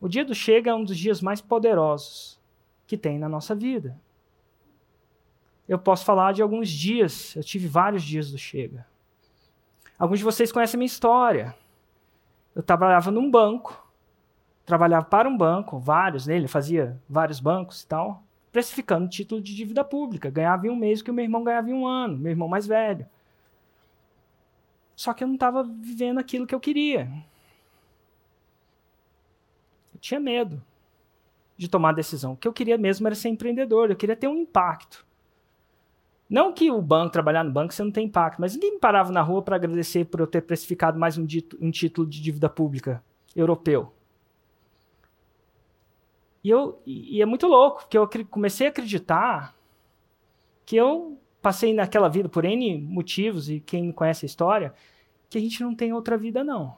O dia do chega é um dos dias mais poderosos que tem na nossa vida. Eu posso falar de alguns dias, eu tive vários dias do chega. Alguns de vocês conhecem a minha história. Eu trabalhava num banco, trabalhava para um banco, vários nele, fazia vários bancos e tal, precificando título de dívida pública. Ganhava em um mês o que o meu irmão ganhava em um ano, meu irmão mais velho. Só que eu não estava vivendo aquilo que eu queria. Tinha medo de tomar a decisão. O que eu queria mesmo era ser empreendedor, eu queria ter um impacto. Não que o banco, trabalhar no banco, você não tem impacto, mas ninguém me parava na rua para agradecer por eu ter precificado mais um, dito, um título de dívida pública europeu. E, eu, e é muito louco, porque eu comecei a acreditar que eu passei naquela vida por N motivos, e quem conhece a história, que a gente não tem outra vida, não.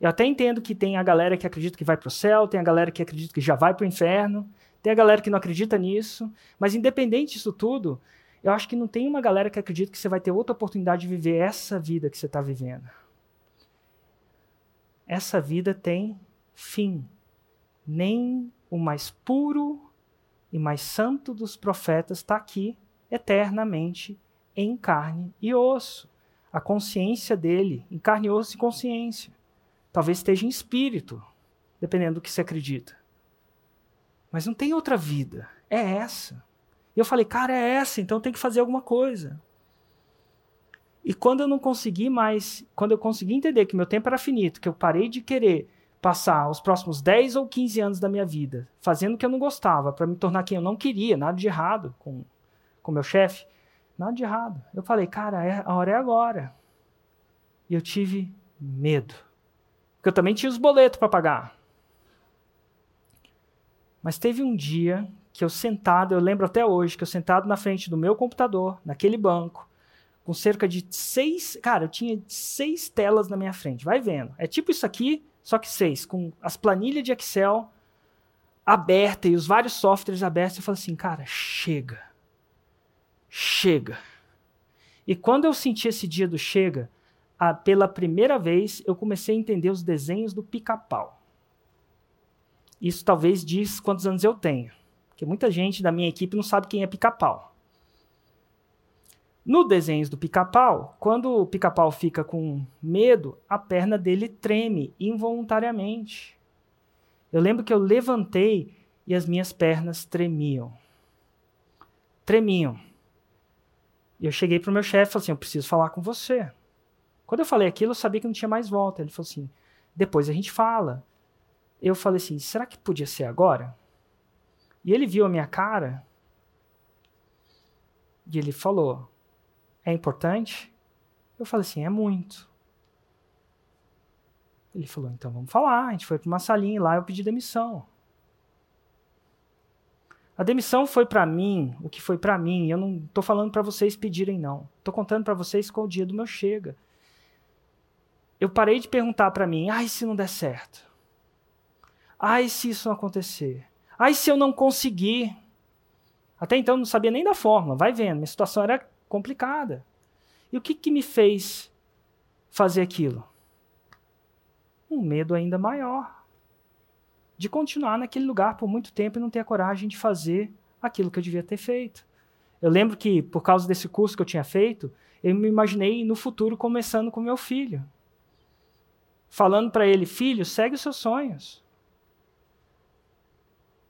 Eu até entendo que tem a galera que acredita que vai para o céu, tem a galera que acredita que já vai para o inferno, tem a galera que não acredita nisso, mas independente disso tudo, eu acho que não tem uma galera que acredita que você vai ter outra oportunidade de viver essa vida que você está vivendo. Essa vida tem fim. Nem o mais puro e mais santo dos profetas está aqui eternamente em carne e osso. A consciência dele, em carne e osso e consciência. Talvez esteja em espírito, dependendo do que você acredita. Mas não tem outra vida. É essa. E eu falei, cara, é essa, então tem que fazer alguma coisa. E quando eu não consegui mais, quando eu consegui entender que meu tempo era finito, que eu parei de querer passar os próximos 10 ou 15 anos da minha vida fazendo o que eu não gostava, para me tornar quem eu não queria, nada de errado com o meu chefe, nada de errado. Eu falei, cara, é, a hora é agora. E eu tive medo. Porque eu também tinha os boletos para pagar. Mas teve um dia que eu sentado, eu lembro até hoje, que eu sentado na frente do meu computador, naquele banco, com cerca de seis. Cara, eu tinha seis telas na minha frente. Vai vendo. É tipo isso aqui, só que seis, com as planilhas de Excel abertas e os vários softwares abertos. Eu falei assim, cara, chega. Chega. E quando eu senti esse dia do chega, pela primeira vez eu comecei a entender os desenhos do pica-pau. Isso talvez diz quantos anos eu tenho. Porque muita gente da minha equipe não sabe quem é pica-pau. No desenhos do pica-pau, quando o pica-pau fica com medo, a perna dele treme involuntariamente. Eu lembro que eu levantei e as minhas pernas tremiam. Tremiam. E eu cheguei para o meu chefe e falei assim: Eu preciso falar com você. Quando eu falei aquilo, eu sabia que não tinha mais volta. Ele falou assim: Depois a gente fala. Eu falei assim: Será que podia ser agora? E ele viu a minha cara e ele falou: É importante? Eu falei assim: É muito. Ele falou: Então vamos falar. A gente foi para uma salinha e lá eu pedi demissão. A demissão foi para mim o que foi para mim. Eu não estou falando para vocês pedirem, não. Estou contando para vocês qual o dia do meu chega. Eu parei de perguntar para mim: ai, se não der certo? Ai, se isso não acontecer? Ai, se eu não conseguir. Até então eu não sabia nem da forma, vai vendo, minha situação era complicada. E o que, que me fez fazer aquilo? Um medo ainda maior de continuar naquele lugar por muito tempo e não ter a coragem de fazer aquilo que eu devia ter feito. Eu lembro que, por causa desse curso que eu tinha feito, eu me imaginei no futuro começando com meu filho. Falando para ele: Filho, segue os seus sonhos.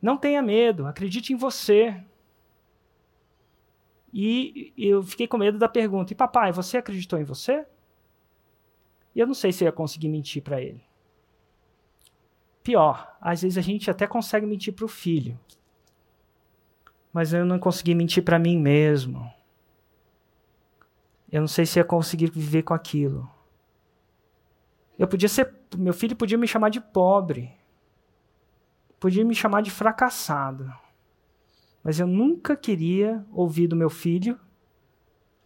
Não tenha medo, acredite em você. E eu fiquei com medo da pergunta: e papai, você acreditou em você? E eu não sei se eu ia conseguir mentir para ele. Pior, às vezes a gente até consegue mentir para o filho, mas eu não consegui mentir para mim mesmo. Eu não sei se ia conseguir viver com aquilo. Eu podia ser, meu filho podia me chamar de pobre podia me chamar de fracassado, mas eu nunca queria ouvir do meu filho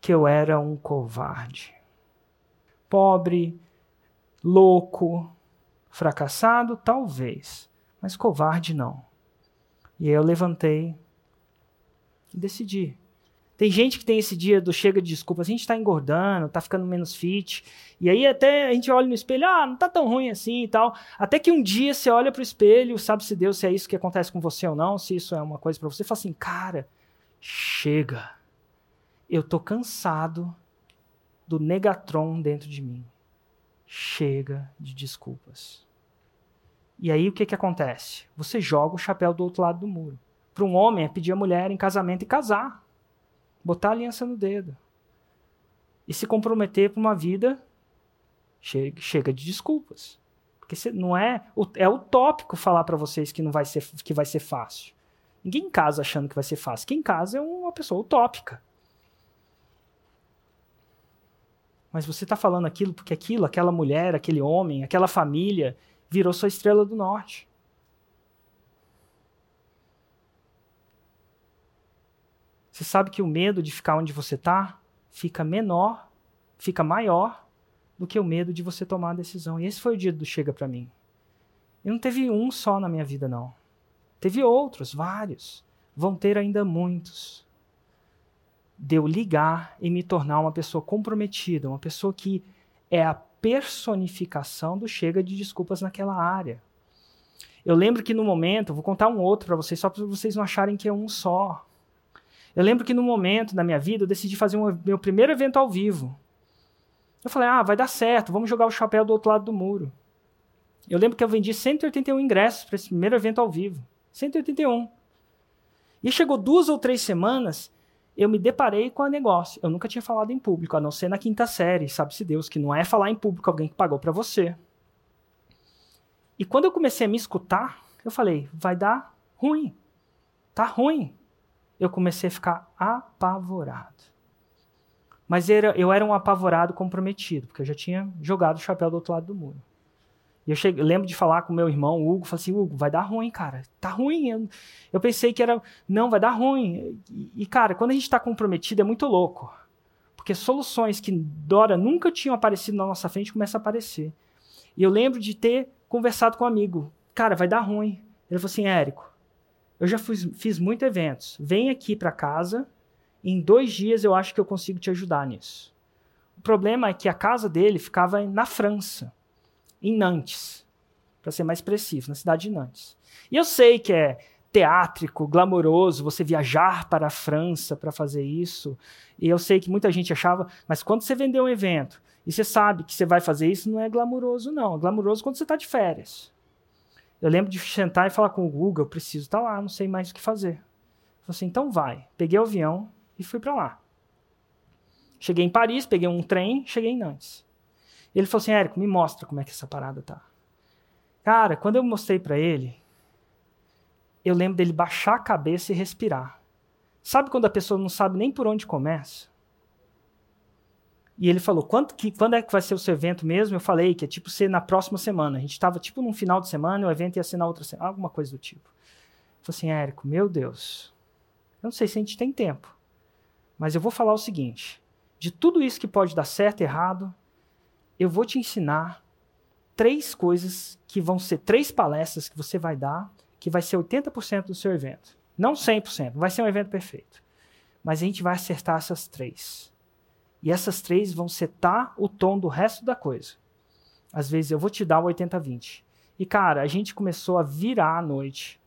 que eu era um covarde. Pobre, louco, fracassado, talvez, mas covarde não. E aí eu levantei e decidi. Tem gente que tem esse dia do chega de desculpas, a gente está engordando, está ficando menos fit. E aí até a gente olha no espelho, ah, não tá tão ruim assim e tal. Até que um dia você olha pro espelho, sabe se Deus se é isso que acontece com você ou não, se isso é uma coisa para você, e fala assim, cara, chega. Eu tô cansado do negatron dentro de mim. Chega de desculpas. E aí o que que acontece? Você joga o chapéu do outro lado do muro. Para um homem é pedir a mulher em casamento e casar botar a aliança no dedo e se comprometer para uma vida chega, de desculpas. Porque não é é utópico falar para vocês que não vai ser que vai ser fácil. Ninguém casa achando que vai ser fácil. Quem casa é uma pessoa utópica. Mas você está falando aquilo porque aquilo, aquela mulher, aquele homem, aquela família virou sua estrela do norte. Você sabe que o medo de ficar onde você está fica menor, fica maior do que o medo de você tomar a decisão. E esse foi o dia do chega para mim. E não teve um só na minha vida, não. Teve outros, vários. Vão ter ainda muitos. De eu ligar e me tornar uma pessoa comprometida, uma pessoa que é a personificação do chega de desculpas naquela área. Eu lembro que no momento, vou contar um outro para vocês, só para vocês não acharem que é um só. Eu lembro que no momento da minha vida eu decidi fazer um, meu primeiro evento ao vivo. Eu falei, ah, vai dar certo, vamos jogar o chapéu do outro lado do muro. Eu lembro que eu vendi 181 ingressos para esse primeiro evento ao vivo. 181. E chegou duas ou três semanas, eu me deparei com o negócio. Eu nunca tinha falado em público, a não ser na quinta série, sabe-se Deus, que não é falar em público alguém que pagou para você. E quando eu comecei a me escutar, eu falei, vai dar ruim. Tá ruim eu comecei a ficar apavorado. Mas era, eu era um apavorado comprometido, porque eu já tinha jogado o chapéu do outro lado do muro. E eu, cheguei, lembro de falar com meu irmão, Hugo, falei assim, Hugo, vai dar ruim, cara. Tá ruim. Eu, eu pensei que era, não, vai dar ruim. E, e cara, quando a gente está comprometido é muito louco. Porque soluções que Dora nunca tinham aparecido na nossa frente começam a aparecer. E eu lembro de ter conversado com um amigo. Cara, vai dar ruim. Ele falou assim, Érico, eu já fiz, fiz muitos eventos. Vem aqui para casa. Em dois dias eu acho que eu consigo te ajudar nisso. O problema é que a casa dele ficava na França, em Nantes, para ser mais preciso, na cidade de Nantes. E eu sei que é teátrico, glamouroso você viajar para a França para fazer isso. E eu sei que muita gente achava, mas quando você vender um evento e você sabe que você vai fazer isso, não é glamouroso, não. É glamouroso quando você está de férias. Eu lembro de sentar e falar com o Google, eu preciso estar tá lá, não sei mais o que fazer. Eu falei assim, então vai. Peguei o avião e fui para lá. Cheguei em Paris, peguei um trem, cheguei em Nantes. Ele falou assim, Érico, me mostra como é que essa parada tá. Cara, quando eu mostrei para ele, eu lembro dele baixar a cabeça e respirar. Sabe quando a pessoa não sabe nem por onde começa? E ele falou, quando, que, quando é que vai ser o seu evento mesmo? Eu falei que é tipo ser na próxima semana. A gente estava tipo num final de semana, o evento ia ser na outra semana, alguma coisa do tipo. Eu falei assim, Érico, meu Deus, eu não sei se a gente tem tempo, mas eu vou falar o seguinte, de tudo isso que pode dar certo e errado, eu vou te ensinar três coisas que vão ser três palestras que você vai dar, que vai ser 80% do seu evento. Não 100%, vai ser um evento perfeito. Mas a gente vai acertar essas três. E essas três vão setar o tom do resto da coisa. Às vezes eu vou te dar o 80-20. E cara, a gente começou a virar a noite,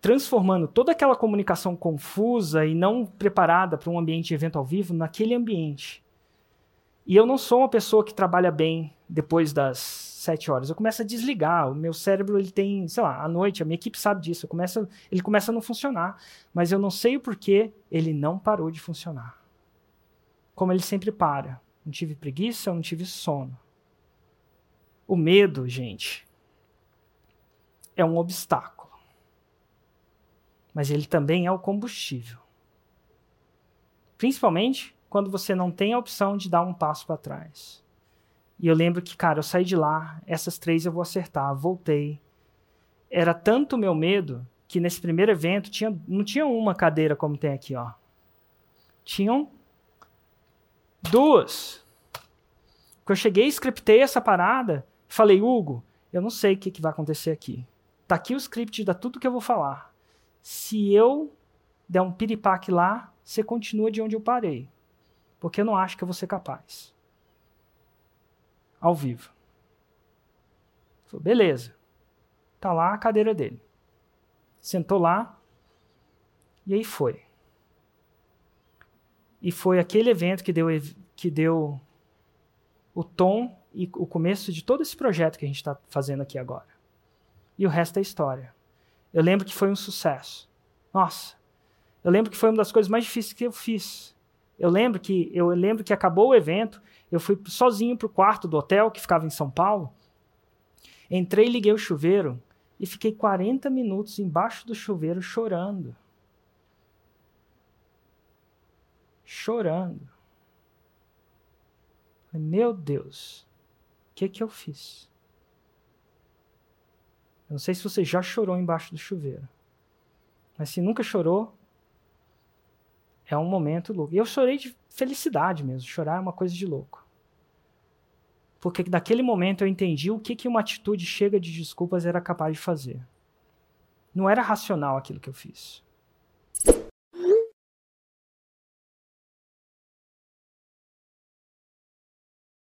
transformando toda aquela comunicação confusa e não preparada para um ambiente de evento ao vivo naquele ambiente. E eu não sou uma pessoa que trabalha bem depois das sete horas. Eu começo a desligar. O meu cérebro ele tem, sei lá, à noite. A minha equipe sabe disso. Começo, ele começa a não funcionar, mas eu não sei o porquê ele não parou de funcionar como ele sempre para. Não tive preguiça, não tive sono. O medo, gente, é um obstáculo. Mas ele também é o combustível. Principalmente quando você não tem a opção de dar um passo para trás. E eu lembro que, cara, eu saí de lá, essas três eu vou acertar, voltei. Era tanto meu medo que nesse primeiro evento tinha, não tinha uma cadeira como tem aqui, ó. Tinham Duas. Quando eu cheguei, scriptei essa parada, falei, Hugo, eu não sei o que, que vai acontecer aqui. Tá aqui o script da tudo que eu vou falar. Se eu der um piripaque lá, você continua de onde eu parei. Porque eu não acho que eu vou ser capaz. Ao vivo. Falei, beleza. Tá lá a cadeira dele. Sentou lá. E aí foi. E foi aquele evento que deu, que deu o tom e o começo de todo esse projeto que a gente está fazendo aqui agora. E o resto é história. Eu lembro que foi um sucesso. Nossa, eu lembro que foi uma das coisas mais difíceis que eu fiz. Eu lembro que eu lembro que acabou o evento, eu fui sozinho para o quarto do hotel que ficava em São Paulo. Entrei, liguei o chuveiro e fiquei 40 minutos embaixo do chuveiro chorando. Chorando. Meu Deus, o que, que eu fiz? Eu não sei se você já chorou embaixo do chuveiro. Mas se nunca chorou, é um momento louco. E eu chorei de felicidade mesmo. Chorar é uma coisa de louco. Porque naquele momento eu entendi o que, que uma atitude chega de desculpas era capaz de fazer. Não era racional aquilo que eu fiz.